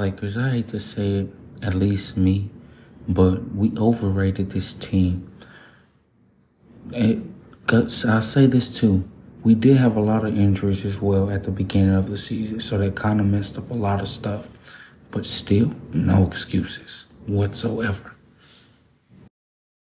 Like, cause I hate to say it, at least me, but we overrated this team. It, I'll say this too. We did have a lot of injuries as well at the beginning of the season, so that kind of messed up a lot of stuff. But still, no excuses whatsoever.